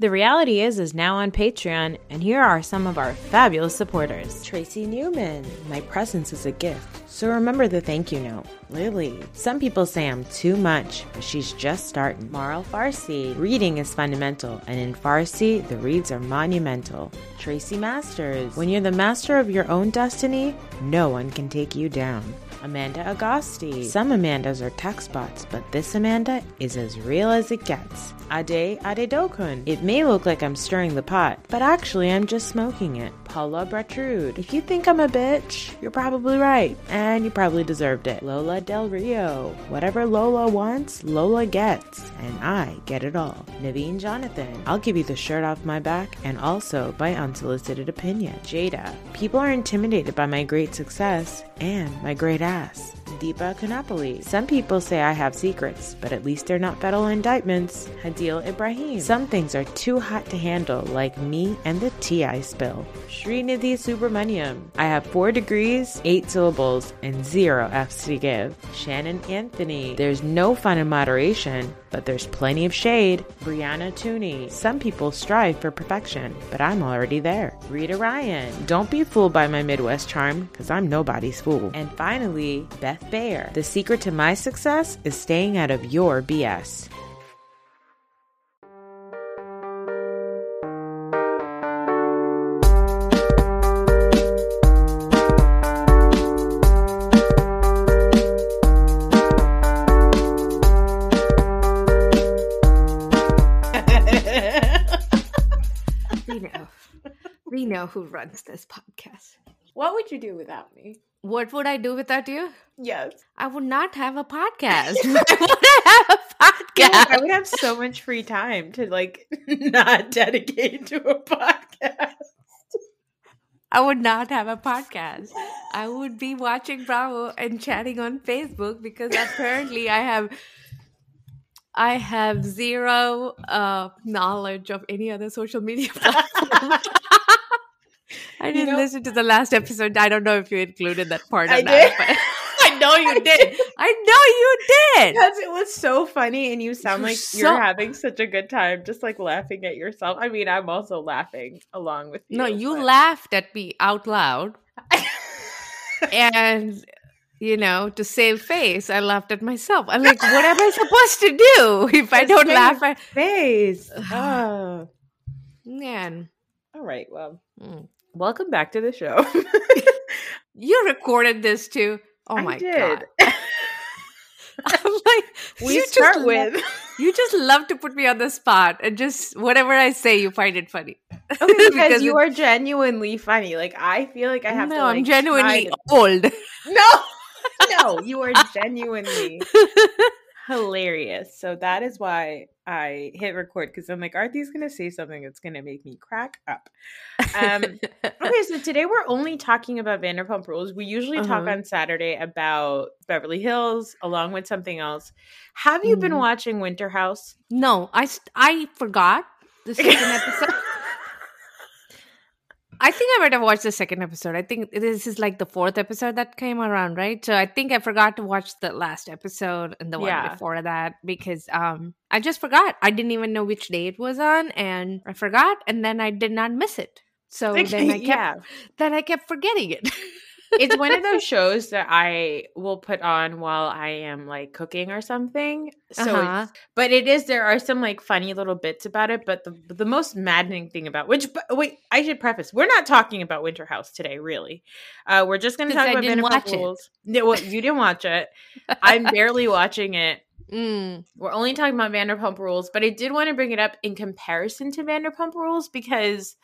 The reality is is now on Patreon, and here are some of our fabulous supporters. Tracy Newman, my presence is a gift. So remember the thank you note. Lily. Some people say I'm too much, but she's just starting. Marl Farsi. Reading is fundamental, and in Farsi, the reads are monumental. Tracy Masters. When you're the master of your own destiny, no one can take you down. Amanda Agosti. Some Amandas are text bots, but this Amanda is as real as it gets. Ade Ade Dokun. It may look like I'm stirring the pot, but actually I'm just smoking it. Paula Bratrude. If you think I'm a bitch, you're probably right, and you probably deserved it. Lola Del Rio. Whatever Lola wants, Lola gets, and I get it all. Naveen Jonathan. I'll give you the shirt off my back, and also by unsolicited opinion. Jada. People are intimidated by my great success and my great ass. Deepa Kanapoli. Some people say I have secrets, but at least they're not federal indictments. Hadil Ibrahim. Some things are too hot to handle, like me and the tea I spill. Srinidhi Subramaniam. I have four degrees, eight syllables, and zero F's to give. Shannon Anthony. There's no fun in moderation, but there's plenty of shade. Brianna Tooney. Some people strive for perfection, but I'm already there. Rita Ryan. Don't be fooled by my Midwest charm, because I'm nobody's fool. And finally, Beth Bayer. The secret to my success is staying out of your BS. We know. We know who runs this podcast. What would you do without me? What would I do without you? Yes. I would not have a podcast. Why would I have a podcast? I would have so much free time to like not dedicate to a podcast. I would not have a podcast. I would be watching Bravo and chatting on Facebook because apparently I have I have zero uh, knowledge of any other social media platform. I didn't know- listen to the last episode. I don't know if you included that part or I not. did. but- I know you did. I know you did. Because it was so funny and you sound You're like so- you're having such a good time, just like laughing at yourself. I mean, I'm also laughing along with you. No, you but- laughed at me out loud. and you know, to save face, I laughed at myself. I'm like, what am I supposed to do if I don't laugh at face. Oh. man? All right. Well, Mm. welcome back to the show. You recorded this too. Oh I my did. god. I'm like, we you just start love- with you just love to put me on the spot and just whatever I say, you find it funny. okay, because, Because you are genuinely funny. Like I feel like I have no, to. Like, I'm genuinely old. no, no. You are genuinely hilarious. So that is why I hit record because I'm like, Artie's gonna say something that's gonna make me crack up. Um, okay, so today we're only talking about Vanderpump Rules. We usually talk Uh-huh. on Saturday about Beverly Hills along with something else. Have you been Mhm. watching Winter House? no, I I forgot the second episode. I think I might have watched the second episode. I think this is like the fourth episode that came around, right? So I think I forgot to watch the last episode and the one Yeah. before that because um I just forgot. I didn't even know which day it was on and I forgot and then I did not miss it. So then I kept yeah. then I kept forgetting it. it's one of those shows that I will put on while I am like cooking or something. So, Uh-huh. it's, but it is there are some like funny little bits about it. But the the most maddening thing about which wait, I should preface: we're not talking about Winter House today. Really, uh, we're just going to talk I about didn't Vanderpump watch it. Rules. No, well, you didn't watch it. I'm barely watching it. Mm. We're only talking about Vanderpump Rules, but I did want to bring it up in comparison to Vanderpump Rules because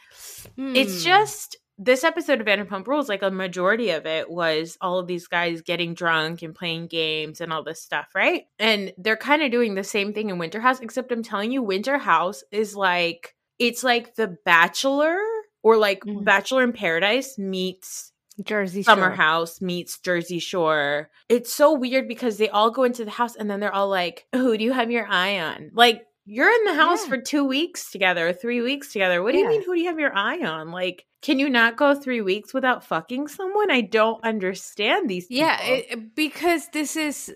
it's Hmm. just this episode of Vanderpump Rules, like a majority of it was all of these guys getting drunk and playing games and all this stuff, right? And they're kind of doing the same thing in Winter House, except I'm telling you, Winter House is like it's like The Bachelor or like Mhm. Bachelor in Paradise meets Jersey Summer House meets Jersey Shore. It's so weird because they all go into the house and then they're all like, Who do you have your eye on? Like, you're in the house Yeah. for two weeks together, three weeks together. What do you mean, who do you have your eye on? Like, can you not go three weeks without fucking someone? I don't understand these people. Yeah, it, because this is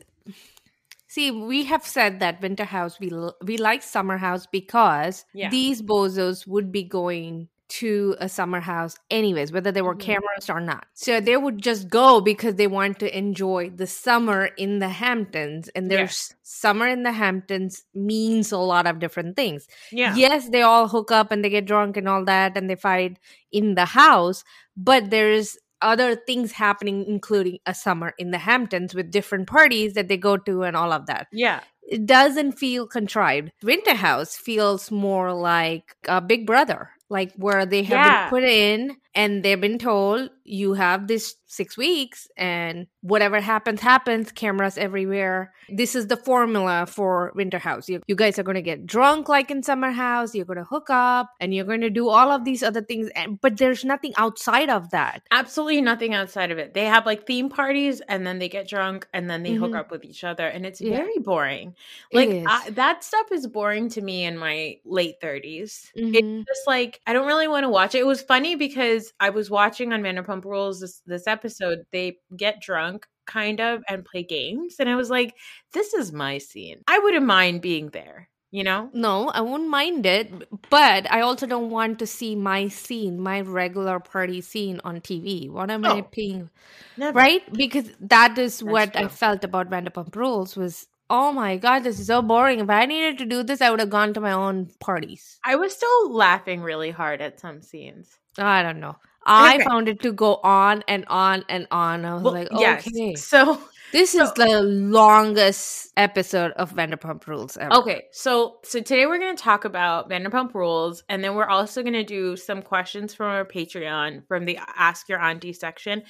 See, we have said that winter house we we like summer house because Yeah. these bozos would be going to a summer house anyways, whether there were Mhm. cameras or not. So they would just go because they want to enjoy the summer in the Hamptons. And there's summer in the Hamptons means a lot of different things. Yeah. Yes, they all hook up and they get drunk and all that and they fight in the house, but there's other things happening, including a summer in the Hamptons with different parties that they go to and all of that. Yeah. It doesn't feel contrived. Winter House feels more like a big brother, like where they have Yeah. been put in and they've been told you have this six weeks and whatever happens, happens, cameras everywhere. This is the formula for Winter House. You, you guys are going to get drunk like in Summer House, you're going to hook up, and you're going to do all of these other things. And, but there's nothing outside of that. Absolutely nothing outside of it. They have like theme parties and then they get drunk and then they hook Mhm. up with each other and it's Yeah. very boring. Like. I, that stuff is boring to me in my late 30s. Mhm. It's just like I don't really want to watch it. It was funny because I was watching on Vanderpump Rules this this episode. They get drunk kind of and play games and I was like this is my scene. I wouldn't mind being there, you know? No, I wouldn't mind it, but I also don't want to see my scene, my regular party scene on TV. What am I Oh, paying? Never. Right? Because that is what I felt about Vanderpump Rules was, oh my god, this is so boring. If I needed to do this, I would have gone to my own parties. I was still laughing really hard at some scenes. I don't know. I Okay. found it to go on and on and on. I was Well, like, yes. okay, So this is the longest episode of Vanderpump Rules ever. Okay, so so today we're going to talk about Vanderpump Rules, and then we're also going to do some questions from our Patreon from the Ask Your Auntie section.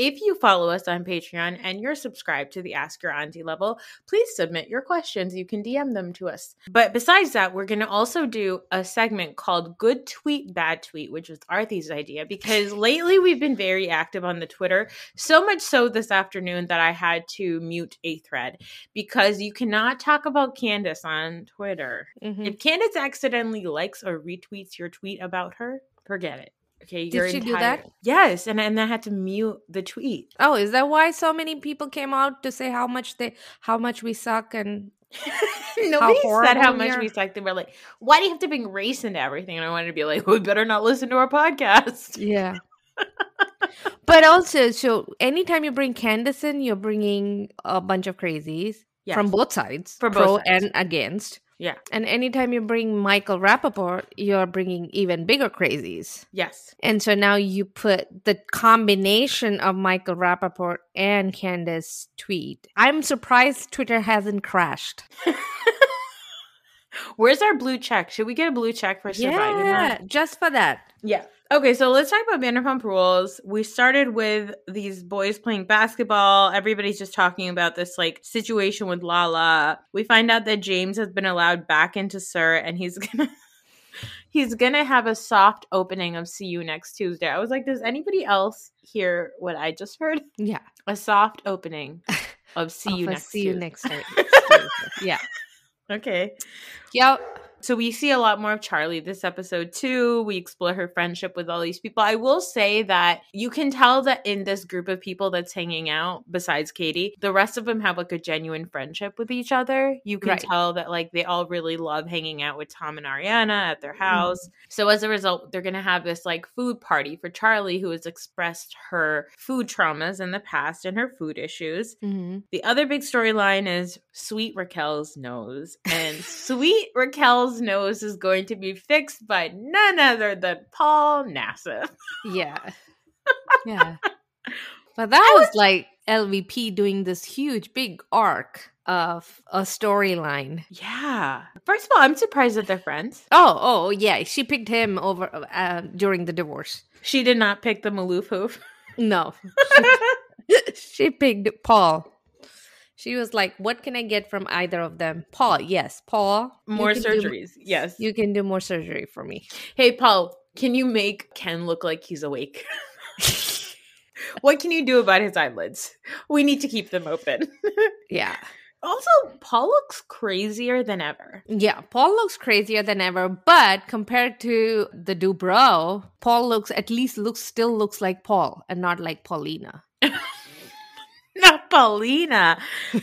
If you follow us on Patreon and you're subscribed to the Ask Your Auntie level, please submit your questions. You can DM them to us. But besides that, we're going to also do a segment called Good Tweet, Bad Tweet, which was Arthy's idea because lately we've been very active on the Twitter. So much so this afternoon that I had to mute a thread because you cannot talk about Candace on Twitter. Mhm. If Candace accidentally likes or retweets your tweet about her, forget it. Okay, Did she do that? Yes, and and I had to mute the tweet. Oh, is that why so many people came out to say how much they how much we suck and Nobody said how much we sucked. They were like, "Why do you have to bring race into everything?" And I wanted to be like, "We better not listen to our podcast." yeah. but also, so anytime you bring Candace in, you're bringing a bunch of crazies Yes. from both sides, From pro both sides. and against. Yeah. And anytime you bring Michael Rappaport, you're bringing even bigger crazies. Yes. And so now you put the combination of Michael Rappaport and Candace tweet. I'm surprised Twitter hasn't crashed. Where's our blue check? Should we get a blue check for surviving that? Yeah, just for that. Yeah. Okay, so let's talk about Vanderpump Rules. We started with these boys playing basketball. Everybody's just talking about this like situation with Lala. We find out that James has been allowed back into SUR, and he's gonna he's gonna have a soft opening of See You next Tuesday. I was like, does anybody else hear what I just heard? Yeah. A soft opening of See You next. see you Tuesday. next time. Tuesday. yeah. Okay. Yep. So we see a lot more of Charli this episode too. We explore her friendship with all these people. I will say that you can tell that in this group of people that's hanging out, besides Katie, the rest of them have like a genuine friendship with each other. You can Right. tell that like they all really love hanging out with Tom and Ariana at their Mm-hmm. house. So as a result, they're gonna have this like food party for Charli, who has expressed her food traumas in the past and her food issues. hmm The other big storyline is Sweet Raquel's nose. And Sweet Raquel's nose is going to be fixed by none other than Paul Nassif. Yeah. Yeah. But that was like LVP doing this huge big arc of a storyline. Yeah. First of all, I'm surprised that they're friends. Oh, oh, yeah. She picked him over uh, during the divorce. She did not pick the Maloof hoof. No. she picked Paul. She was like, "What can I get from either of them?" Paul, yes, Paul. More can do- surgeries. yes. you can do more surgery for me. hey, Paul, can you make Ken look like he's awake? what can you do about his eyelids? We need to keep them open. Yeah, also, Paul looks crazier than ever. yeah. Paul looks crazier than ever, but compared to the Dubrow, Paul looks at least looks still looks like Paul and not like Paulina. Paulina.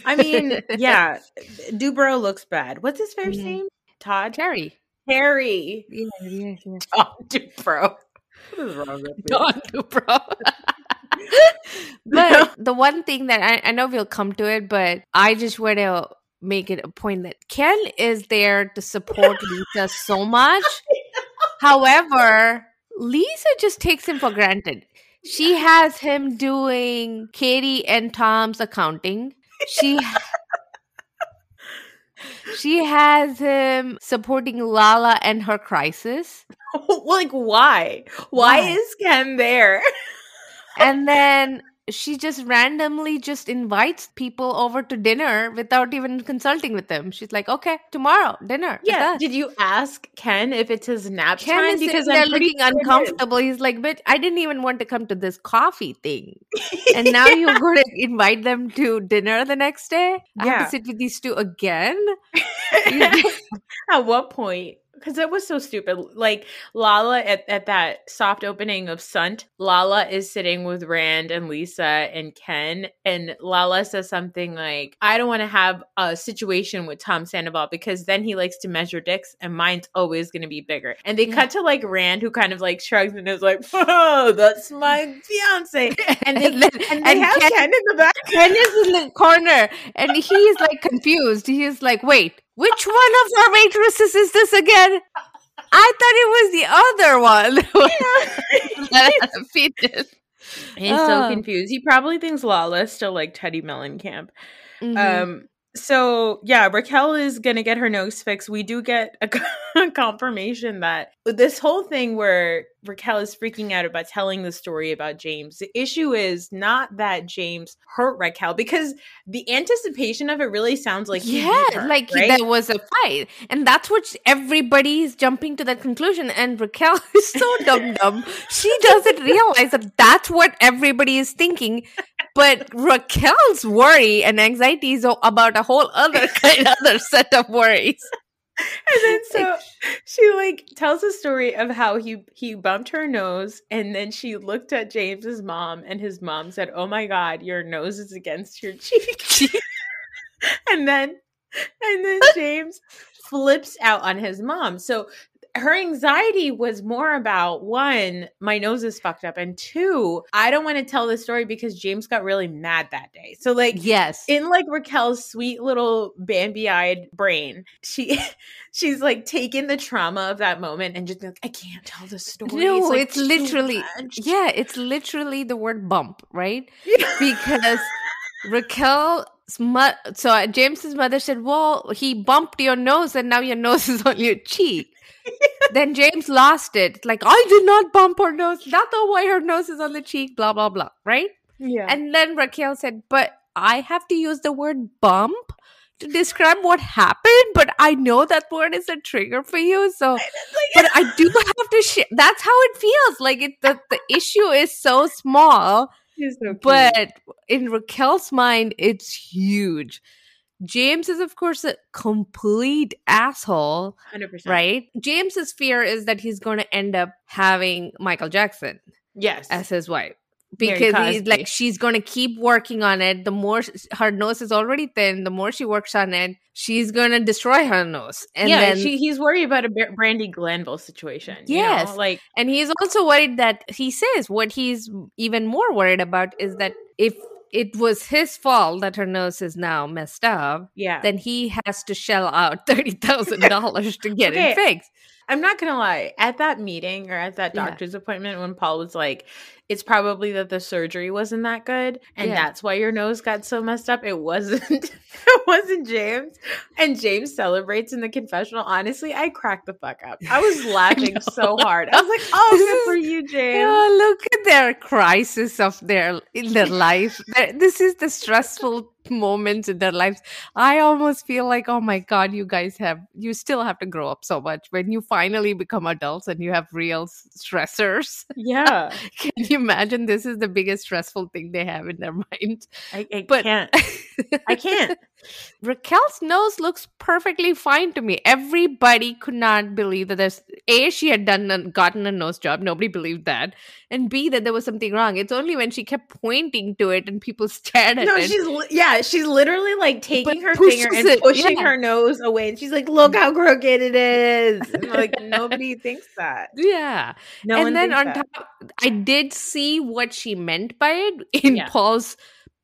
I mean, yeah, Dubrow looks bad. What's his first Mhm. name? Todd? Terry. Terry. Yeah, yeah, yeah. Todd Dubrow. What is wrong with? Don Dubrow. but the one thing that I, I know we'll come to it, but I just want to make it a point that Ken is there to support Lisa so much. However, Lisa just takes him for granted. She has him doing Katie and Tom's accounting. She she has him supporting Lala and her crisis. like, why? Why Why? is Ken there? and then she just randomly just invites people over to dinner without even consulting with them. She's like, "Okay, tomorrow dinner." Yeah. us." Did you ask Ken if it's his nap Ken time? is Because I'm looking uncomfortable. He's like, "But I didn't even want to come to this coffee thing, and now you're going to invite them to dinner the next day. I have Yeah. to sit with these two again." at what point? Because it was so stupid. Like Lala at, at that soft opening of Sunt, Lala is sitting with Rand and Lisa and Ken, and Lala says something like, I don't want to have a situation with Tom Sandoval because then he likes to measure dicks and mine's always going to be bigger. And they Yeah. cut to like Rand who kind of like shrugs and is like, Oh, that's my fiance. And they, And then- and they and have Ken- Ken in the back. Ken is in the corner and he's like confused. He's like, wait, which one of our waitresses is this again? I thought it was the other one. that had a fetus. He's so Oh. confused. He probably thinks Lala's still like Teddi Mellencamp. Mhm. Um so yeah, Raquel is gonna get her nose fixed. We do get a confirmation that this whole thing where Raquel is freaking out about telling the story about James. The issue is not that James hurt Raquel because the anticipation of it really sounds like yeah, her, like right? there was a fight, and that's what everybody is jumping to that conclusion. And Raquel is so dumb dumb; she doesn't realize that that's what everybody is thinking. But Raquel's worry and anxiety is about a whole other kind, other set of worries. and then so she like tells a story of how he he bumped her nose and then she looked at James's mom and his mom said, "Oh my god, your nose is against your cheek." and then and then James flips out on his mom. So her anxiety was more about one, my nose is fucked up, and two, I don't want to tell this story because James got really mad that day. So like Yes, in like Raquel's sweet little Bambi-eyed brain, she she's like taken the trauma of that moment and just like, I can't tell the story. No, like, it's literally- much." yeah, it's literally the word bump, right? Yeah. because Raquel so uh, James's mother said, "Well, he bumped your nose, and now your nose is on your cheek." Then James lost it. Like, I did not bump her nose. That's why her nose is on the cheek. Blah blah blah. Right? yeah. And then Raquel said, "But I have to use the word bump." To describe what happened, but I know that word is a trigger for you, so but I do have to share. That's how it feels. Like it, the the issue is so small, so but in Raquel's mind, it's huge. James is, of course, a complete asshole, 100%. right? James's fear is that he's going to end up having Michael Jackson Yes. as his wife because he's like she's going to keep working on it. The more her nose is already thin, the more she works on it, she's going to destroy her nose. And yeah, then she, he's worried about a Brandi Glanville situation. you know? Yes. Like, And he's also worried that he says what he's even more worried about is that if it was his fault that her nose is now messed up, yeah. then he has to shell out thirty thousand dollars to get Okay. it fixed. I'm not gonna lie. At that meeting or at that Yeah. doctor's appointment, when Paul was like, "It's probably that the surgery wasn't that good, and Yeah. that's why your nose got so messed up." It wasn't. it wasn't James. And James celebrates in the confessional. Honestly, I cracked the fuck up. I was laughing know. so hard. I was like, "Oh, This good is- for you, James." Yeah, look at their crisis of their in their life. This is the stressful moments in their lives. I almost feel like, oh my god, you guys have you still have to grow up so much when you finally become adults and you have real stressors. Yeah, Can you imagine this is the biggest stressful thing they have in their mind? I, I But- can't. I can't. Raquel's nose looks perfectly fine to me. Everybody could not believe that there's A, she had done a, gotten a nose job. Nobody believed that. And B, that there was something wrong. It's only when she kept pointing to it and people stared at No, it. she's li- yeah, she's literally like taking her finger and it, pushing yeah. her nose away, and she's like, "Look how crooked it is." And, like nobody thinks that. yeah. No one and then on that. top, I did see what she meant by it in Yeah. Paul's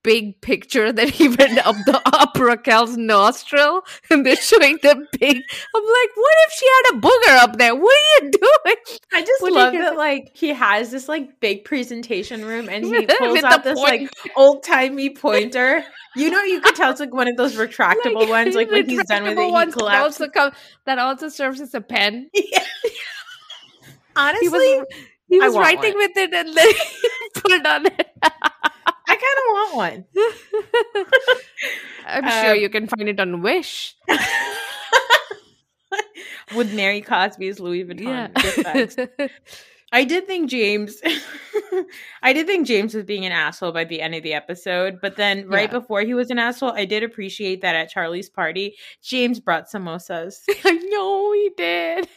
big picture that he went up the up Raquel's nostril, and they're showing the big. I'm like, what if she had a booger up there? What are you doing? I just What love that like he has this like big presentation room and he pulls out this like old timey pointer. You know, you could tell it's like one of those retractable ones. Like when he's done with it, he ones that collapses. also come that also serves as a pen. Yeah. Honestly, He was he was writing one. with it and then he put it on it. I want one. I'm sure Um, you can find it on Wish. with Mary Cosby's Louis Vuitton Yeah. I did think James I did think James was being an asshole by the end of the episode, but then right Yeah. before he was an asshole, I did appreciate that at Charli's party, James brought samosas. I know he did.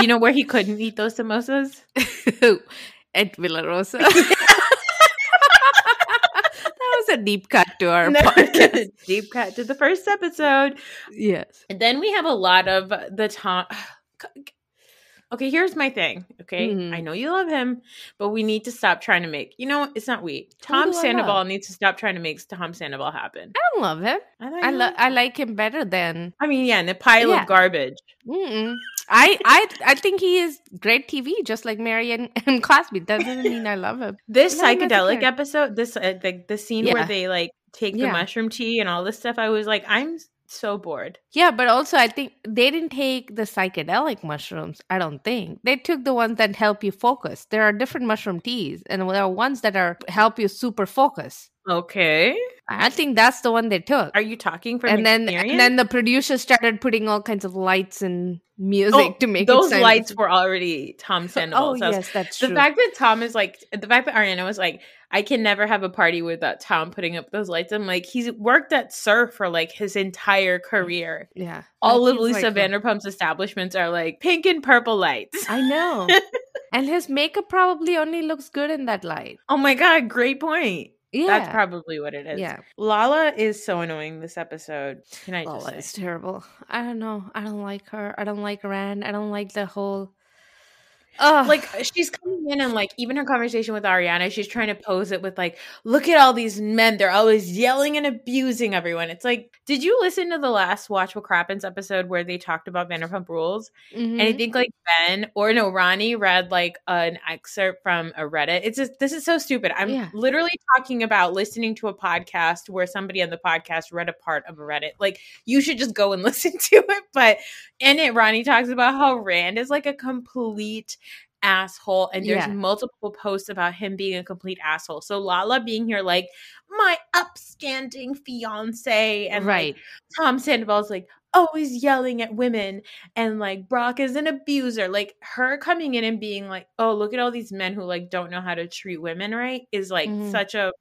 you know where he couldn't eat those samosas? At Villa Rosa. That was a deep cut to our podcast. Deep cut to the first episode. Yes. And then we have a lot of the Tom. Okay, here's my thing. Okay, Mhm. I know you love him, but we need to stop trying to make. You know, it's not we. Tom Sandoval needs to stop trying to make Tom Sandoval happen. I don't love him. I, I you lo- loved I like him better than I mean, yeah, in a pile Yeah. of garbage. Mm-mm. I I I think he is great TV, just like Mary and, Cosby. Doesn't mean I love him. This psychedelic episode, this uh, the the scene where they like take the mushroom tea and all this stuff, I was like, I'm so bored. Yeah, but also I think they didn't take the psychedelic mushrooms. I don't think they took the ones that help you focus. There are different mushroom teas, and there are ones that are help you super focus. Okay, I think that's the one they took. are you talking from and then experience? and then the producers started putting all kinds of lights and music Oh, to make those it sound- lights were already Tom. Oh so oh, yes, that's the true. fact that Tom is like the fact that Ariana was like, I can never have a party without Tom putting up those lights. I'm like, he's worked at SUR for like his entire career. yeah, All of Lisa like, Vanderpump's establishments are like pink and purple lights. I know. and his makeup probably only looks good in that light. oh my god, great point. Yeah, That's probably what it is. yeah. Lala is so annoying this episode. Can I just Lala is terrible. I don't know. I don't like her. I don't like Rand. I don't like the whole. Ugh. like she's coming in and like even her conversation with Ariana, she's trying to pose it with like, look at all these men. They're always yelling and abusing everyone. It's like, did you listen to the last Watch What Crappens episode where they talked about Vanderpump Rules? And I Mhm. think like Ben or no, Ronnie read like an excerpt from a Reddit. It's just this is so stupid. I'm Yeah. literally talking about listening to a podcast where somebody on the podcast read a part of a Reddit. Like you should just go and listen to it. But in it, Ronnie talks about how Rand is like a complete asshole and there's Yeah. multiple posts about him being a complete asshole. So Lala being here like my upstanding fiance and like right. Tom Sandoval's like always yelling at women and like Brock is an abuser. Like her coming in and being like, "Oh, look at all these men who like don't know how to treat women right" is like Mhm. such a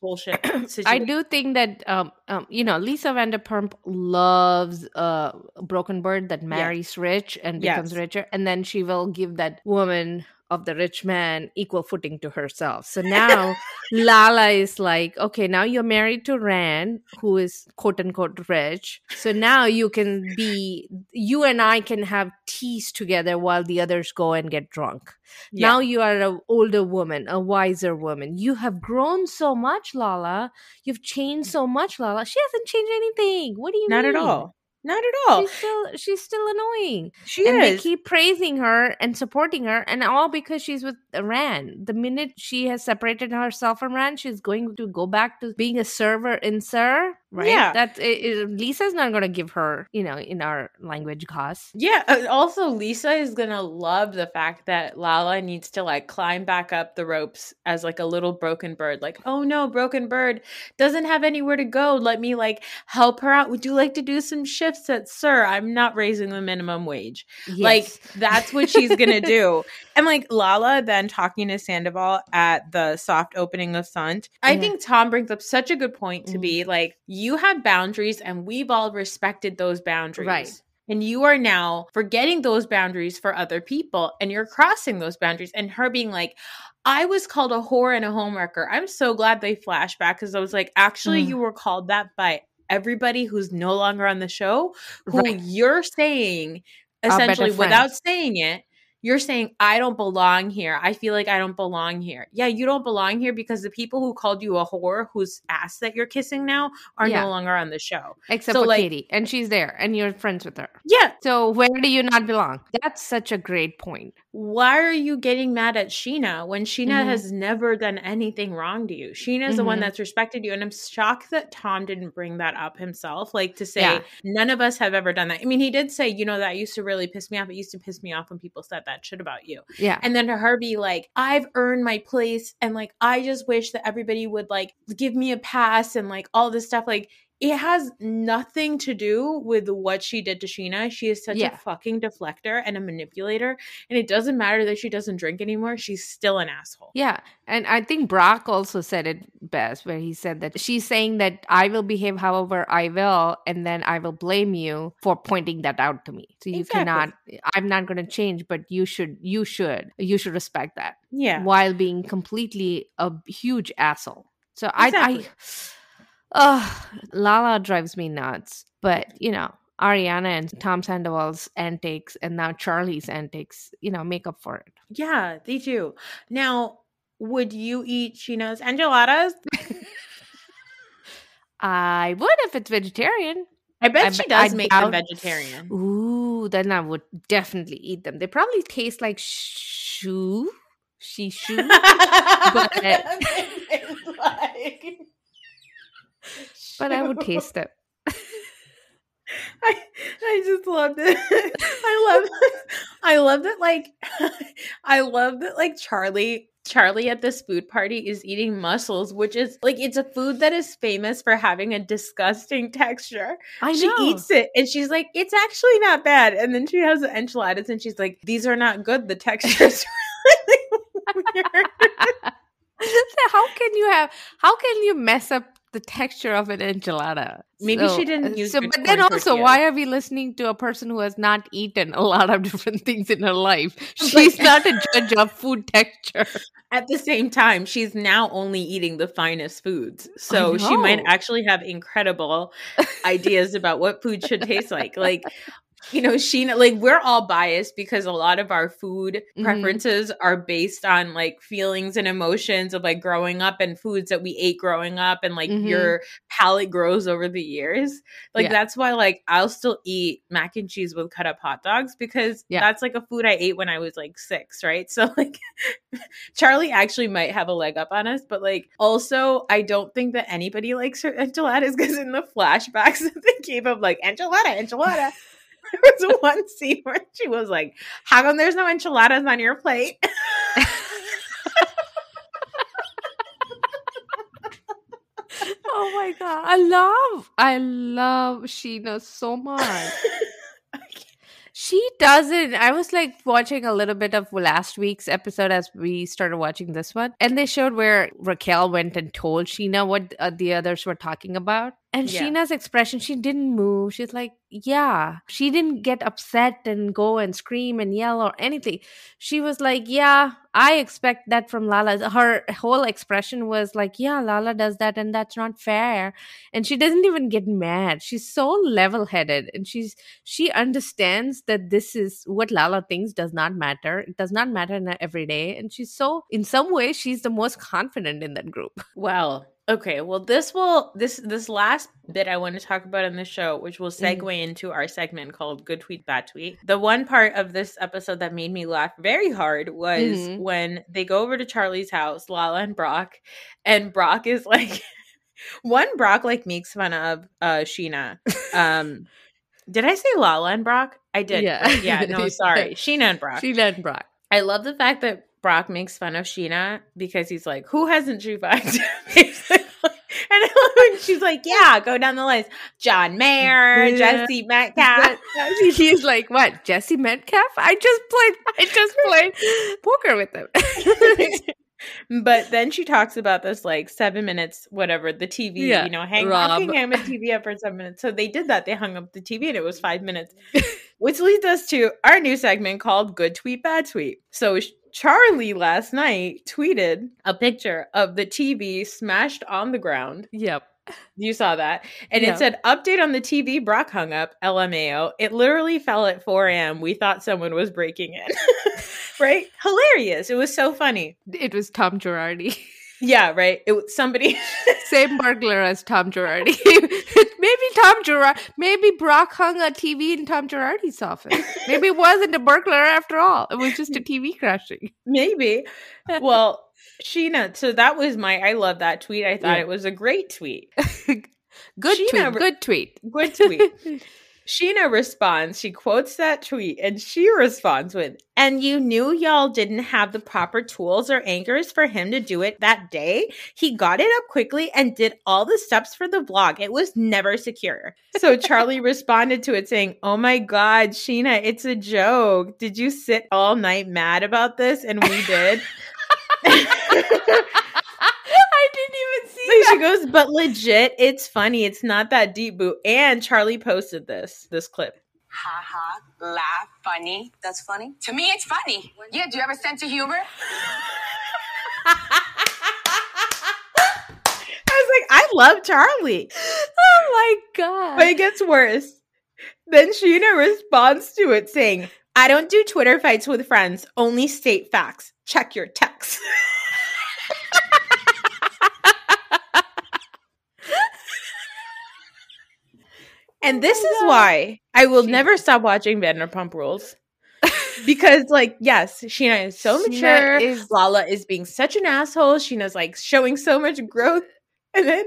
bullshit situation. I do think that um, um you know Lisa Vanderpump loves uh Broken Bird that marries rich and becomes Yes. richer, and then she will give that woman of the rich man equal footing to herself. So now Lala is like, okay, now you're married to Rand, who is quote unquote rich. So now you can be, you and I can have teas together while the others go and get drunk. Yeah. Now you are an older woman, a wiser woman. You have grown so much, Lala. You've changed so much, Lala. She hasn't changed anything. What do you mean? not mean? at all. Not at all. She's still she's still annoying. she and they keep praising her and supporting her, and all because she's with Rand. The minute she has separated herself from Rand, she's going to go back to being a server in SUR. Right? Yeah. That it, it- Lisa's not going to give her, you know, in our language, cost. yeah. uh, Also, Lisa is gonna love the fact that Lala needs to like climb back up the ropes as like a little broken bird. Like, oh no, broken bird doesn't have anywhere to go. Let me like help her out. Would you like to do some shifts at SUR? I'm not raising the minimum wage. Like that's what she's gonna do. And like Lala then talking to Sandoval at the soft opening of Sant. I think Tom brings up such a good point to Mhm. be like, you have boundaries and we've all respected those boundaries. Right. And you are now forgetting those boundaries for other people and you're crossing those boundaries. And her being like, I was called a whore and a homewrecker. I'm so glad they flash back because I was like, actually, Mm. you were called that by everybody who's no longer on the show, who Right. you're saying essentially without saying it. You're saying, I don't belong here. I feel like I don't belong here. Yeah, you don't belong here because the people who called you a whore, whose ass that you're kissing now, are Yeah. no longer on the show. Except So, for like- Katie, and she's there, and you're friends with her. Yeah, So where do you not belong? That's such a great point. Why are you getting mad at Scheana when Scheana Mhm. has never done anything wrong to you? Scheana's the one Mhm. that's respected you. And I'm shocked that Tom didn't bring that up himself. Like to say, Yeah. none of us have ever done that. I mean, he did say, you know, that used to really piss me off. It used to piss me off when people said that shit about you. Yeah. And then to her be like, I've earned my place. And like, I just wish that everybody would like give me a pass and like all this stuff. Like, it has nothing to do with what she did to Scheana. She is such Yeah. a fucking deflector and a manipulator. And it doesn't matter that she doesn't drink anymore. She's still an asshole. Yeah. And I think Brock also said it best, where he said that she's saying that I will behave however I will, and then I will blame you for pointing that out to me. So you Exactly. cannot, I'm not going to change, but you should, you should, you should respect that Yeah. while being completely a huge asshole. So I, I, uh, Lala drives me nuts, but you know, Ariana and Tom Sandoval's antics and now Charli's antics, you know, make up for it. Yeah, they do. Now, would you eat Scheana's enchiladas? I would if it's vegetarian. I bet I she does I make them vegetarian. Ooh, then I would definitely eat them. They probably taste like shoe, she shoe. but I would taste it. I, I just love it. I love I love that like I love that like Charli Charli at this food party is eating mussels, which is like it's a food that is famous for having a disgusting texture. I she know. eats it and she's like, it's actually not bad. And then she has the enchiladas and she's like, these are not good. The texture is really weird. How can you have? How can you mess up the texture of an enchilada? Maybe she didn't uh, use So, but then also, tortillas. why are we listening to a person who has not eaten a lot of different things in her life? She's not a judge of food texture. At the same time, she's now only eating the finest foods. So she might actually have incredible ideas about what food should taste like. Like, you know, Scheana, like we're all biased because a lot of our food Mhm. preferences are based on like feelings and emotions of like growing up and foods that we ate growing up and like Mhm. your palate grows over the years. Like Yeah. that's why like I'll still eat mac and cheese with cut up hot dogs because Yeah. that's like a food I ate when I was like 6, right? So like Charli actually might have a leg up on us, but like also I don't think that anybody likes her enchiladas because in the flashbacks that they gave of like enchilada, enchilada. There was one scene where she was like, How come there's no enchiladas on your plate? Oh my god, I love, I love Scheana so much. She doesn't. I was like watching a little bit of last week's episode as we started watching this one, and they showed where Raquel went and told Scheana what uh, the others were talking about. And Yeah. Scheana's expression, she didn't move. She's like, yeah. She didn't get upset and go and scream and yell or anything. She was like, yeah, I expect that from Lala. Her whole expression was like, yeah, Lala does that and that's not fair. And she doesn't even get mad. She's so level headed and she's she understands that this is what Lala thinks does not matter. It does not matter in her every day. And she's so, in some way, she's the most confident in that group. Well, okay. Well, this will this this last bit I want to talk about in the show, which will segue Mhm. into our segment called "Good Tweet, Bad Tweet." The one part of this episode that made me laugh very hard was Mhm. when they go over to Charli's house, Lala and Brock, and Brock is like, one Brock like makes fun of uh Scheana. Um, did I say Lala and Brock? I did. Yeah. Yeah. No, sorry, Scheana and Brock. Scheana and Brock. I love the fact that Brock makes fun of Scheana because he's like, "Who hasn't she fucked?" And she's like, yeah, go down the list. John Mayer, Yeah. Jesse Metcalfe. He's like, what? Jesse Metcalfe? I just played. I just played poker with him. but then she talks about this like seven minutes, whatever, the TV, Yeah, you know, hang, Rob. hang, hang the TV up for seven minutes. So they did that. They hung up the TV and it was five minutes, which leads us to our new segment called Good Tweet, Bad Tweet. So Charli last night tweeted a picture of the TV smashed on the ground. yep. You saw that. And Yeah. it said, update on the TV Brock hung up, LMAO. It literally fell at 4 a.m. We thought someone was breaking in. right? Hilarious. It was so funny. It was Tom Girardi. Yeah, right. It was somebody. Same burglar as Tom Girardi. maybe Tom Girardi. Maybe Brock hung a TV in Tom Girardi's office. Maybe it wasn't a burglar after all. It was just a TV crashing. Maybe. Well, Scheana, so that was my I love that tweet. I thought Yeah. it was a great tweet. Good She tweet. Good tweet. Good tweet. Scheana responds, she quotes that tweet and she responds with, and you knew y'all didn't have the proper tools or anchors for him to do it that day. He got it up quickly and did all the steps for the vlog. It was never secure. So Charli responded to it saying, Oh my God, Scheana, it's a joke. Did you sit all night mad about this? And we did. I didn't even see So she goes, but legit, it's funny. It's not that deep, boo. And Charli posted this, this clip. Ha ha, laugh, funny. That's funny? To me, it's funny. Yeah, do you have a sense of humor? I was like, I love Charli. Oh my god. But it gets worse. Then Scheana responds to it saying, I don't do Twitter fights with friends, only state facts. Check your texts. and this oh, is God. why I will She- never stop watching Vanderpump Rules. because, like, yes, Scheana is so Scheana mature. is- Lala is being such an asshole. Scheana's like showing so much growth. And then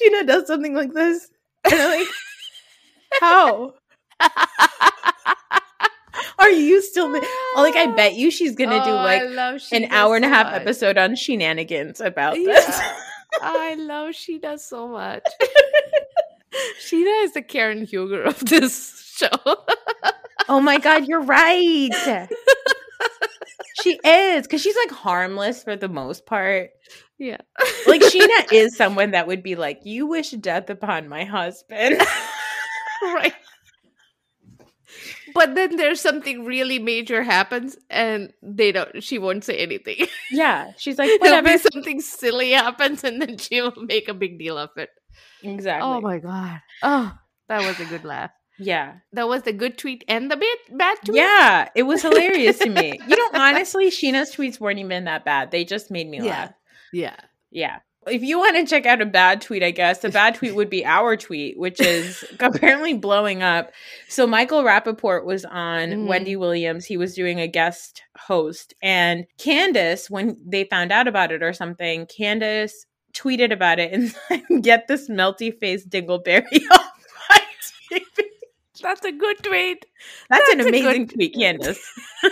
Scheana does something like this. And I'm like, how? Are you still li- like I bet you she's gonna do Oh, I like an hour and a so half much. episode on Scheananigans about this. I love Scheana so much. Scheana is the Karen Huger of this show. oh my god, you're right. she is because she's like harmless for the most part. yeah. Like Scheana is someone that would be like, "You wish death upon my husband." right. But then there's something really major happens and they don't she won't say anything. yeah, she's like, "Whatever." something silly happens and then she'll make a big deal of it. Exactly. Oh my god. Oh, that was a good laugh. yeah. That was the good tweet and the bit bad tweet. Yeah, it was hilarious to me. You know, honestly, Scheana's tweets weren't even that bad. They just made me Yeah. laugh. Yeah. Yeah. If you want to check out a bad tweet, I guess the bad tweet would be our tweet, which is apparently blowing up. So Michael Rappaport was on Mhm. Wendy Williams. He was doing a guest host. And Candace, when they found out about it or something, Candace tweeted about it and get this melty face dingleberry off my TV. That's a good tweet. That's, That's an good amazing tweet, Candace.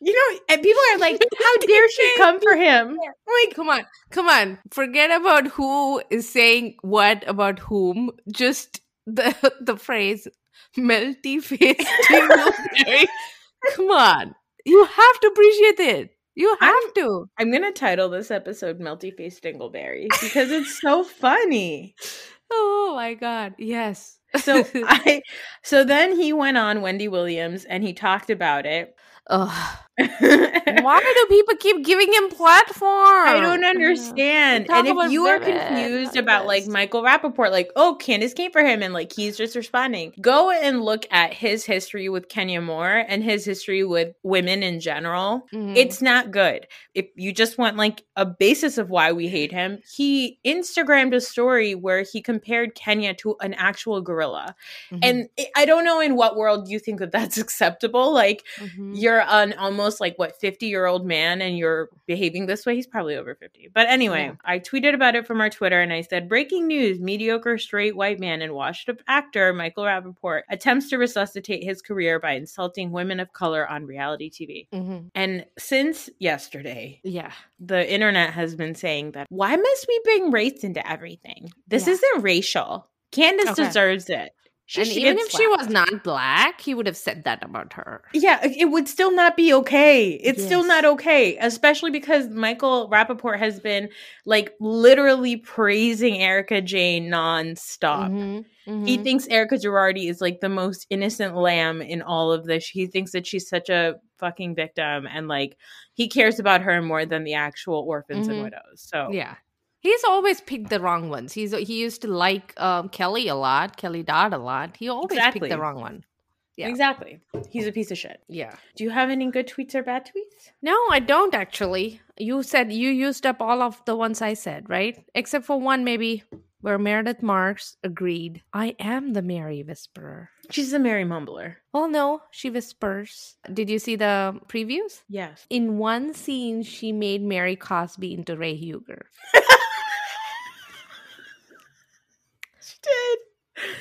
you know, and people are like, how dare she come for him? Like, Come on, come on. Forget about who is saying what about whom. Just the the phrase "melty face dingleberry." come on, you have to appreciate it. You have I'm- to. I'm gonna title this episode "Melty Face Dingleberry" because it's so funny. Oh my god! Yes. So I, so then he went on Wendy Williams and he talked about it. Ugh. Why do people keep giving him platform? I don't understand. And if you are confused about like. Michael Rappaport, like, oh, Candace came for him and like he's just responding, go and look at his history with Kenya Moore and his history with women in general. Mhm. It's not good. If you just want like a basis of why we hate him, he Instagrammed a story where he compared Kenya to an actual gorilla. Mhm. And I- don't know in what world you think that that's acceptable. Like, Mhm. you're an almost almost like what 50 year old man and you're behaving this way he's probably over 50 but anyway Yeah. i tweeted about it from our twitter and i said breaking news mediocre straight white man and washed up actor michael rappaport attempts to resuscitate his career by insulting women of color on reality tv Mhm. and since yesterday Yeah. the internet has been saying that why must we bring race into everything this Yeah. isn't racial candace Okay. deserves it She and should even if she was not black, he would have said that about her. Yeah, it would still not be okay. It's still not okay, especially because Michael Rappaport has been like literally praising Erika Jayne nonstop. Mhm. He Mhm. thinks Erika Girardi is like the most innocent lamb in all of this. He thinks that she's such a fucking victim and like he cares about her more than the actual orphans Mhm. and widows. So, Yeah. He's always picked the wrong ones. He's he used to like um, Kelly a lot, Kelly Dodd a lot. He always Exactly. picked the wrong one. Yeah. exactly. He's a piece of shit. Yeah. Do you have any good tweets or bad tweets? No, I don't actually. You said you used up all of the ones I said, right? Except for one, maybe where Meredith Marks agreed. I am the Mary Whisperer. She's a Mary mumbler. Well, no, she whispers. Did you see the previews? Yes. In one scene, she made Mary Cosby into Ray Huger. She did.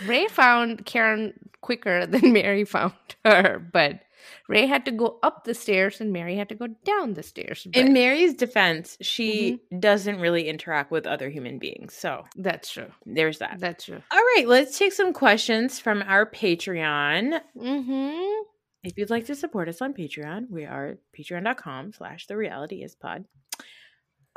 Ray found Karen quicker than Mary found her, but Ray had to go up the stairs and Mary had to go down the stairs. In Mary's defense, she Mm-hmm. doesn't really interact with other human beings. So That's true. there's that. That's true. All right, let's take some questions from our Patreon. Mm-hmm. If you'd like to support us on Patreon, we are patreon.com slash the reality is pod.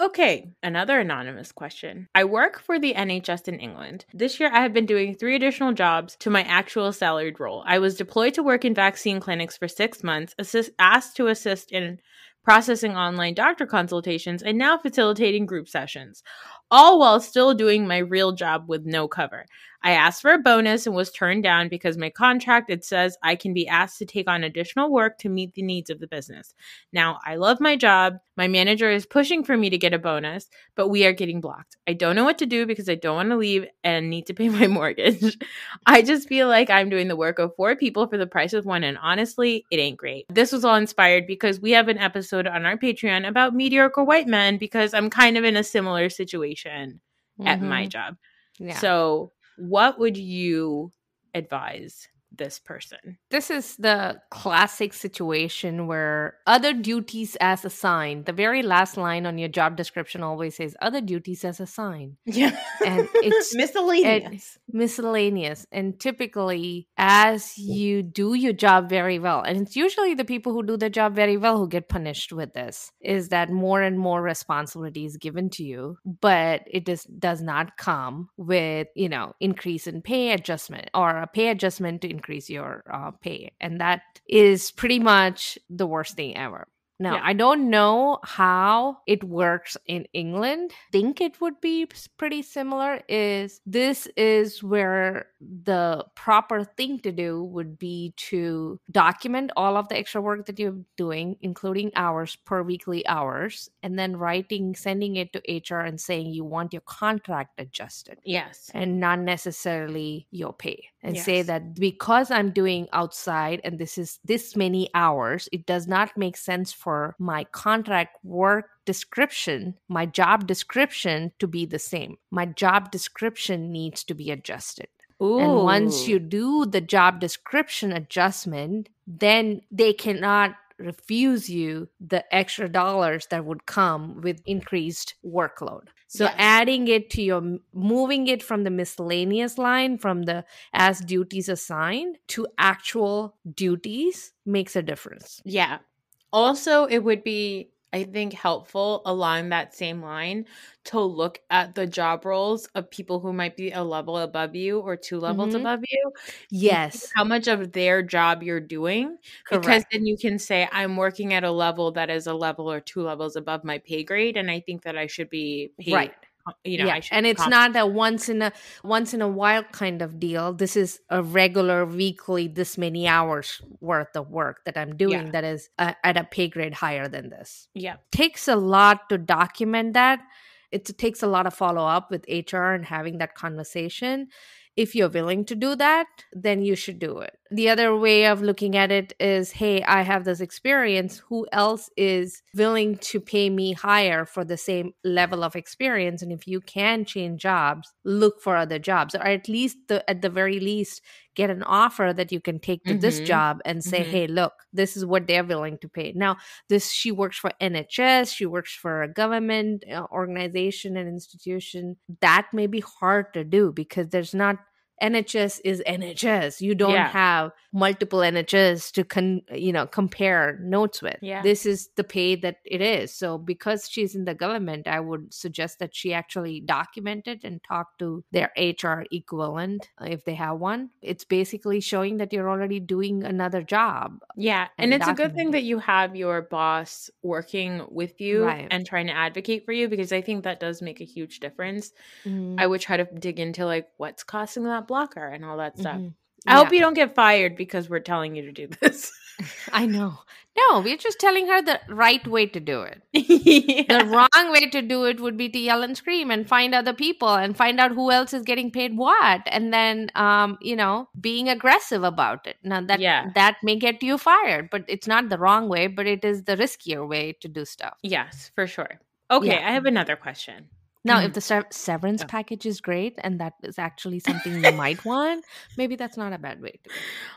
Okay, another anonymous question. I work for the NHS in England. This year I have been doing three additional jobs to my actual salaried role. I was deployed to work in vaccine clinics for six months, assist, asked to assist in processing online doctor consultations, and now facilitating group sessions, all while still doing my real job with no cover. I asked for a bonus and was turned down because my contract it says I can be asked to take on additional work to meet the needs of the business. Now, I love my job. My manager is pushing for me to get a bonus, but we are getting blocked. I don't know what to do because I don't want to leave and need to pay my mortgage. I just feel like I'm doing the work of four people for the price of one and honestly, it ain't great. This was all inspired because we have an episode on our Patreon about mediocre white men because I'm kind of in a similar situation at my job. Mm-hmm. Yeah. So, what would you advise this person? this is the classic situation where other duties as assigned. The very last line on your job description always says other duties as assigned. Yeah. And it's miscellaneous. miscellaneous and typically as you do your job very well and it's usually the people who do the job very well who get punished with this is that more and more responsibility is given to you but it does does not come with you know increase in pay adjustment or a pay adjustment to increase your uh, pay. And that is pretty much the worst thing ever now, Yeah. I don't know how it works in England. Think it would be pretty similar is this is where the proper thing to do would be to document all of the extra work that you're doing including hours per weekly hours and then writing sending it to HR and saying you want your contract adjusted Yes. and not necessarily your pay and say that because i'm doing outside and this is this many hours it does not make sense for my contract work description my job description to be the same my job description needs to be adjusted and once you do the job description adjustment, then they cannot refuse you the extra dollars that would come with increased workload. So Yes. adding it to your moving it from the miscellaneous line from the as duties assigned to actual duties makes a difference. Yeah. Also, it would be, I think, helpful along that same line to look at the job roles of people who might be a level above you or two levels Mhm. above you. Yes. How much of their job you're doing. Because then you can say, I'm working at a level that is a level or two levels above my pay grade. And I think that I should be paid. Right. You know, yeah, and it's not a once in a once in a while kind of deal. This is a regular weekly, this many hours worth of work that I'm doing Yeah. that is uh, at a pay grade higher than this. Yeah. Takes a lot to document that. It takes a lot of follow up with HR and having that conversation. If you're willing to do that, then you should do it. The other way of looking at it is hey i have this experience who else is willing to pay me higher for the same level of experience and if you can change jobs look for other jobs or at least the at the very least get an offer that you can take to this Mhm. job and say Mhm. hey look this is what they're willing to pay now this she works for nhs she works for a government uh, organization and institution that may be hard to do because there's not nhs is nhs you don't Yeah. have multiple nhs to con you know compare notes with Yeah. this is the pay that it is so because she's in the government i would suggest that she actually document it and talk to their hr equivalent if they have one it's basically showing that you're already doing another job Yeah, and and it's a good thing it. that you have your boss working with you Right. and trying to advocate for you because I think that does make a huge difference. Mhm. I would try to dig into like what's costing that blocker and all that stuff. Mhm. I hope you don't get fired because we're telling you to do this. I know. No, we're just telling her the right way to do it. Yeah. The wrong way to do it would be to yell and scream and find other people and find out who else is getting paid what and then um you know being aggressive about it. Now that Yeah. that may get you fired, but it's not the wrong way, but it is the riskier way to do stuff. Yes, for sure. Okay, Yeah. I have another question. Now, Mhm. if the sev- severance Oh. package is great and that is actually something you might want, maybe that's not a bad way to.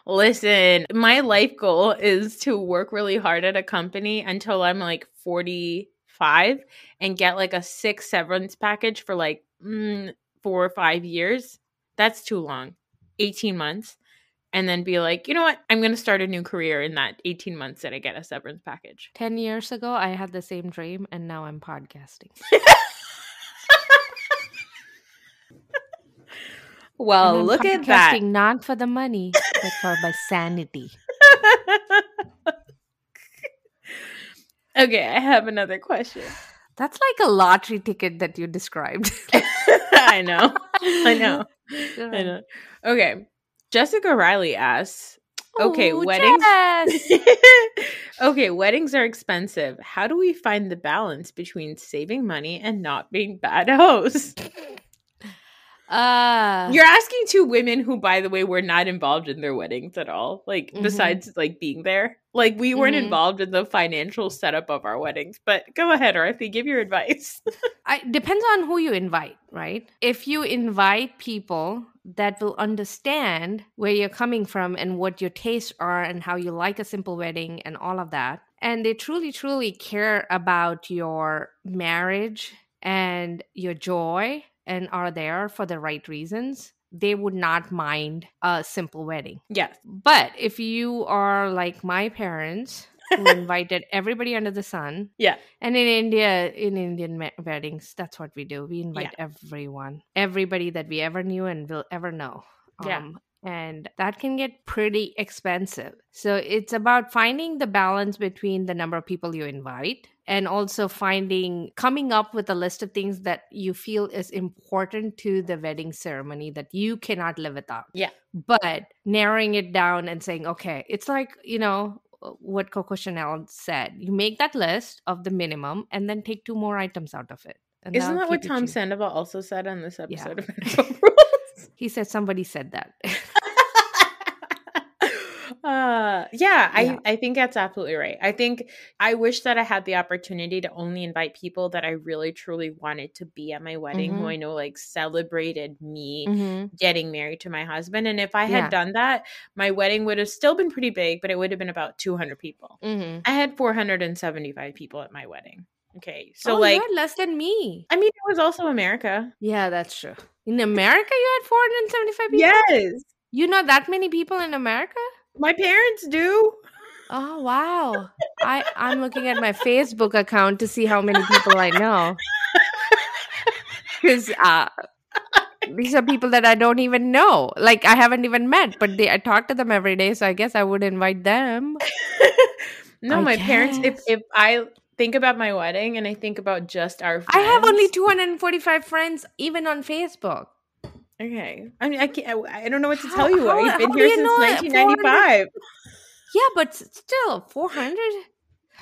Listen, my life goal is to work really hard at a company until I'm like 45 and get like a six severance package for like mm, four or five years. That's too long. 18 months. And then be like, you know what? I'm going to start a new career in that 18 months that I get a severance package. 10 years ago, I had the same dream and now I'm podcasting. Well, look at that. Not for the money, but for my sanity. okay, I have another question. That's like a lottery ticket that you described. I know. I know. Go I know. Okay. Jessica Riley asks, Okay, Ooh, weddings. Okay, weddings are expensive. How do we find the balance between saving money and not being bad hosts? Uh, You're asking two women who, by the way, were not involved in their weddings at all. Like, Mhm. besides like being there, like we weren't Mhm. involved in the financial setup of our weddings. But go ahead, Arthi, give your advice. I, depends on who you invite, right? If you invite people that will understand where you're coming from and what your tastes are and how you like a simple wedding and all of that, and they truly, truly care about your marriage and your joy and are there for the right reasons, they would not mind a simple wedding. yes. But if you are like my parents, who invited everybody under the sun, Yeah. and in India, in Indian weddings, that's what we do. We invite everyone, everybody that we ever knew and will ever know. Yeah. Um, and that can get pretty expensive. So it's about finding the balance between the number of people you invite and also finding coming up with a list of things that you feel is important to the wedding ceremony that you cannot live without. Yeah. But narrowing it down and saying, okay, it's like, you know, what Coco Chanel said. You make that list of the minimum and then take two more items out of it. And Isn't that'll what Tom. Sandoval also said on this Yeah. episode of Vanderpump Rules? He said somebody said that. Uh yeah, I Yeah. I think that's absolutely right. I think I wish that I had the opportunity to only invite people that I really truly wanted to be at my wedding who Mhm. I know like celebrated me Mhm. getting married to my husband and if I had Yeah. done that, my wedding would have still been pretty big, but it would have been about 200 people. Mhm. I had 475 people at my wedding. Okay. So oh, like less than me. I mean it was also America. Yeah, that's true. In America, you had 475 people? Yes. You know that many people in America? My parents do. Oh, wow. I, I'm looking at my Facebook account to see how many people I know. Because uh, these are people that I don't even know. Like, I haven't even met, but they, I talk to them every day, so I guess I would invite them. no, I my parents. If if I think about my wedding and I think about just our, I have only 245 friends, even on Facebook. Okay, I mean, I can't. I I don't know what to tell you. how- I've been here since know 1995. Yeah, but still, 400?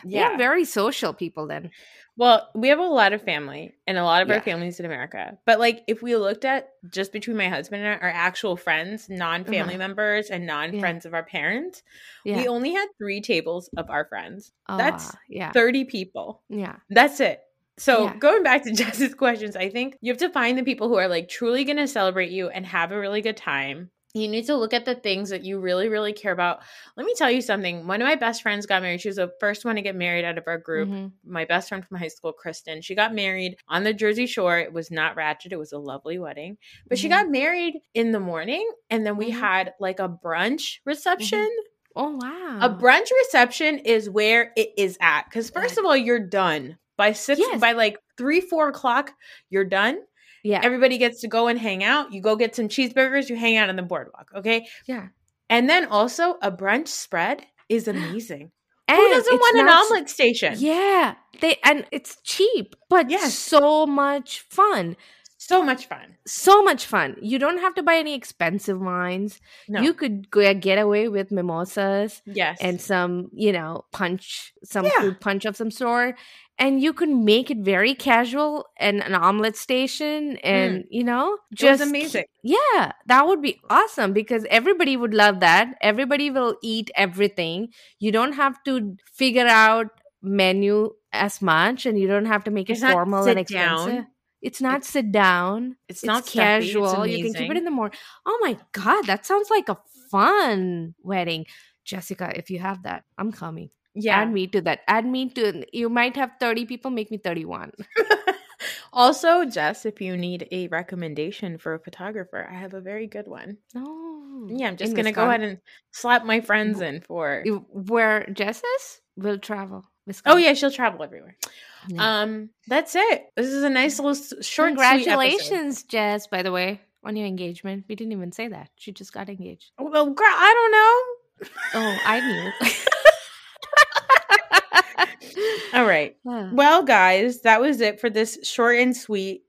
They're very social people then. Well, we have a lot of family and a lot of Yeah. our families in America. But like if we looked at just between my husband and I, our actual friends, non-family Uh-huh. members and non-friends of our parents, Yeah. we only had 3 tables of our friends. that's Ah, yeah. 30 people. Yeah. That's it. So Yeah. going back to Jess's questions, I think you have to find the people who are like truly going to celebrate you and have a really good time. You need to look at the things that you really, really care about. Let me tell you something. One of my best friends got married. She was the first one to get married out of our group. Mhm. My best friend from high school, Kristen. She got married on the Jersey Shore. It was not ratchet. It was a lovely wedding. But she Mhm. got married in the morning, and then we Mhm. had like a brunch reception. Oh wow. A brunch reception is where it is at. Because first of all, you're done by six. Yes. By like three, four o'clock, you're done. yeah. Everybody gets to go and hang out. You go get some cheeseburgers. You hang out on the boardwalk. Okay. yeah. And then also a brunch spread is amazing. And Who doesn't want an not- omelet station? Yeah. They and it's cheap, but Yes. so much fun. So much fun. So much fun. You don't have to buy any expensive wines. No. You could uh, get away with mimosas yes. and some, you know, punch, some Yeah. fruit punch of some sort. And you can make it very casual and an omelet station and, you know, Mm. It was just amazing. Yeah, that would be awesome because everybody would love that. Everybody will eat everything. You don't have to figure out menu as much and you don't have to make it It's not formal and expensive. down. It's not It's- sit down. It's It's, not stuffy, it's casual. You can keep it in the morning. Oh my god, that sounds like a fun wedding. Jessica, if you have that, I'm coming. Yeah. Add me to that. Add me to you might have 30 people, make me 31. also, Jess, if you need a recommendation for a photographer, I have a very good one. Oh. Yeah, I'm just gonna go ahead and slap my friends in for. Where Jess is, will travel. Oh yeah, she'll travel everywhere. Yeah. Um, that's it. This is a nice little short. Congratulations, Jess, by the way, on your engagement. We didn't even say that. She just got engaged. Well, girl, I don't know. Oh, I knew. All right. Well, guys, that was it for this short and sweet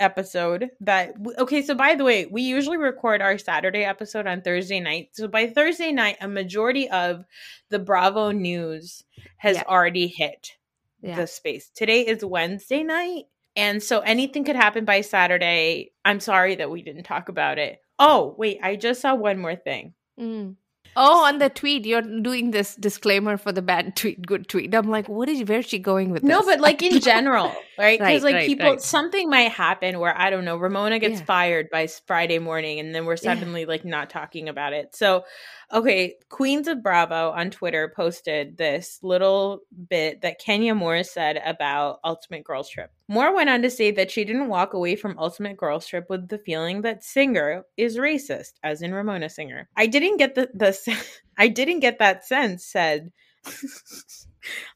episode. That okay. So, by the way, we usually record our Saturday episode on Thursday night. So by Thursday night, a majority of the Bravo news has Yeah. already hit yeah. the space. Today is Wednesday night. And so anything could happen by Saturday. I'm sorry that we didn't talk about it. Oh, wait, I just saw one more thing. Mm. Oh, on the tweet, you're doing this disclaimer for the bad tweet, good tweet. I'm like, what is where's she going with No, but like in general, right? Because Right, like right, people, right. something might happen where I don't know. Ramona gets Yeah. fired by Friday morning, and then we're Yeah. suddenly like not talking about it. So, okay, Queens of Bravo on Twitter posted this little bit that Kenya Moore said about Ultimate Girls Trip. Moore went on to say that she didn't walk away from Ultimate Girls Trip with the feeling that Singer is racist, as in Ramona Singer. I didn't get the the I didn't get that sense. Said.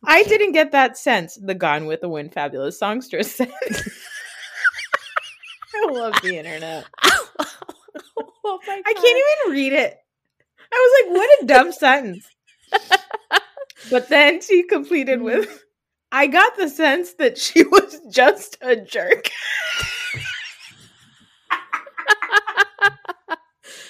I didn't get that sense. The Gone with the Wind fabulous songstress said. I love the internet. oh my I can't even read it. I was like, what a dumb sentence. But then she completed with, I got the sense that she was just a jerk.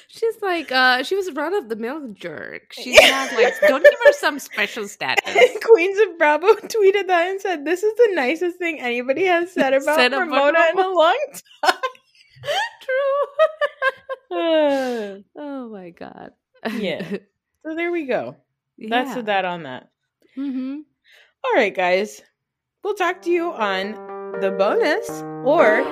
She's like, uh, she was run of the mill jerk. She's not like, don't give her some special status. Queens of Bravo tweeted that and said, This is the nicest thing anybody has said about Said Ramona in a long time. True. oh my god. Yeah. so there we go. That's that on that. Mm-hmm. All right, guys. We'll talk to you on the bonus or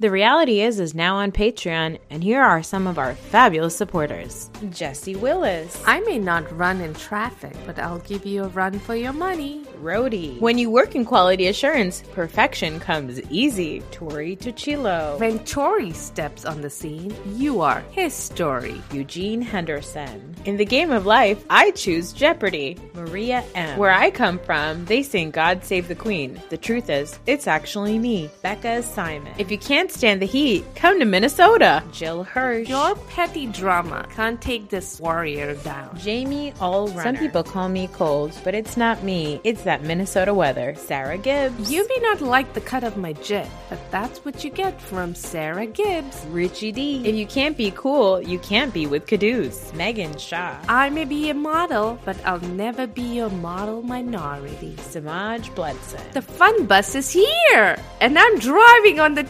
The reality is is now on Patreon, and here are some of our fabulous supporters. Jesse Willis, I may not run in traffic, but I'll give you a run for your money. Rody. When you work in quality assurance, perfection comes easy. Tori Tuchilo. When Tori steps on the scene, you are his story. Eugene Henderson. In the game of life, I choose Jeopardy. Maria M. Where I come from, they sing God Save the Queen. The truth is, it's actually me, Becca Simon. If you can't can't stand the heat, come to Minnesota. Jill Hirsch. Your petty drama can't take this warrior down. Jamie Allrunner. Some people call me cold, but it's not me. It's that Minnesota weather. Sarah Gibbs. You may not like the cut of my jib, but that's what you get from Sarah Gibbs. Richie D. If you can't be cool, you can't be with Caduce. Megan Shaw. I may be a model, but I'll never be your model minority. Samaj Bledson. The fun bus is here, and I'm driving on the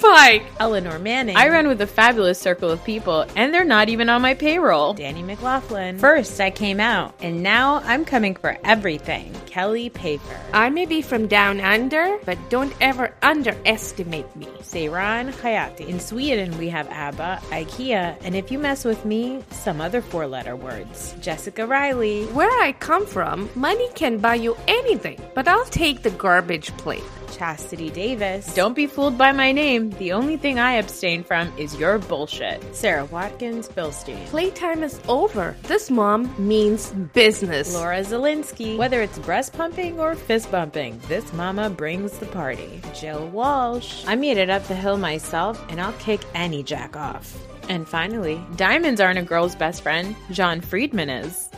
turnpike. Eleanor Manning. I run with a fabulous circle of people, and they're not even on my payroll. Danny McLaughlin. First, I came out, and now I'm coming for everything. Kelly Paper. I may be from down under, but don't ever underestimate me. Seyran Hayati. In Sweden, we have ABBA, IKEA, and if you mess with me, some other four letter words. Jessica Riley. Where I come from, money can buy you anything, but I'll take the garbage plate. Chastity Davis. Don't be fooled by my name. The only thing I abstain from is your bullshit. Sarah Watkins Bilstein. Playtime is over. This mom means business. Laura Zelinsky. Whether it's breast pumping or fist bumping, this mama brings the party. Jill Walsh. I made it up the hill myself, and I'll kick any jack off. And finally, diamonds aren't a girl's best friend. John Friedman is.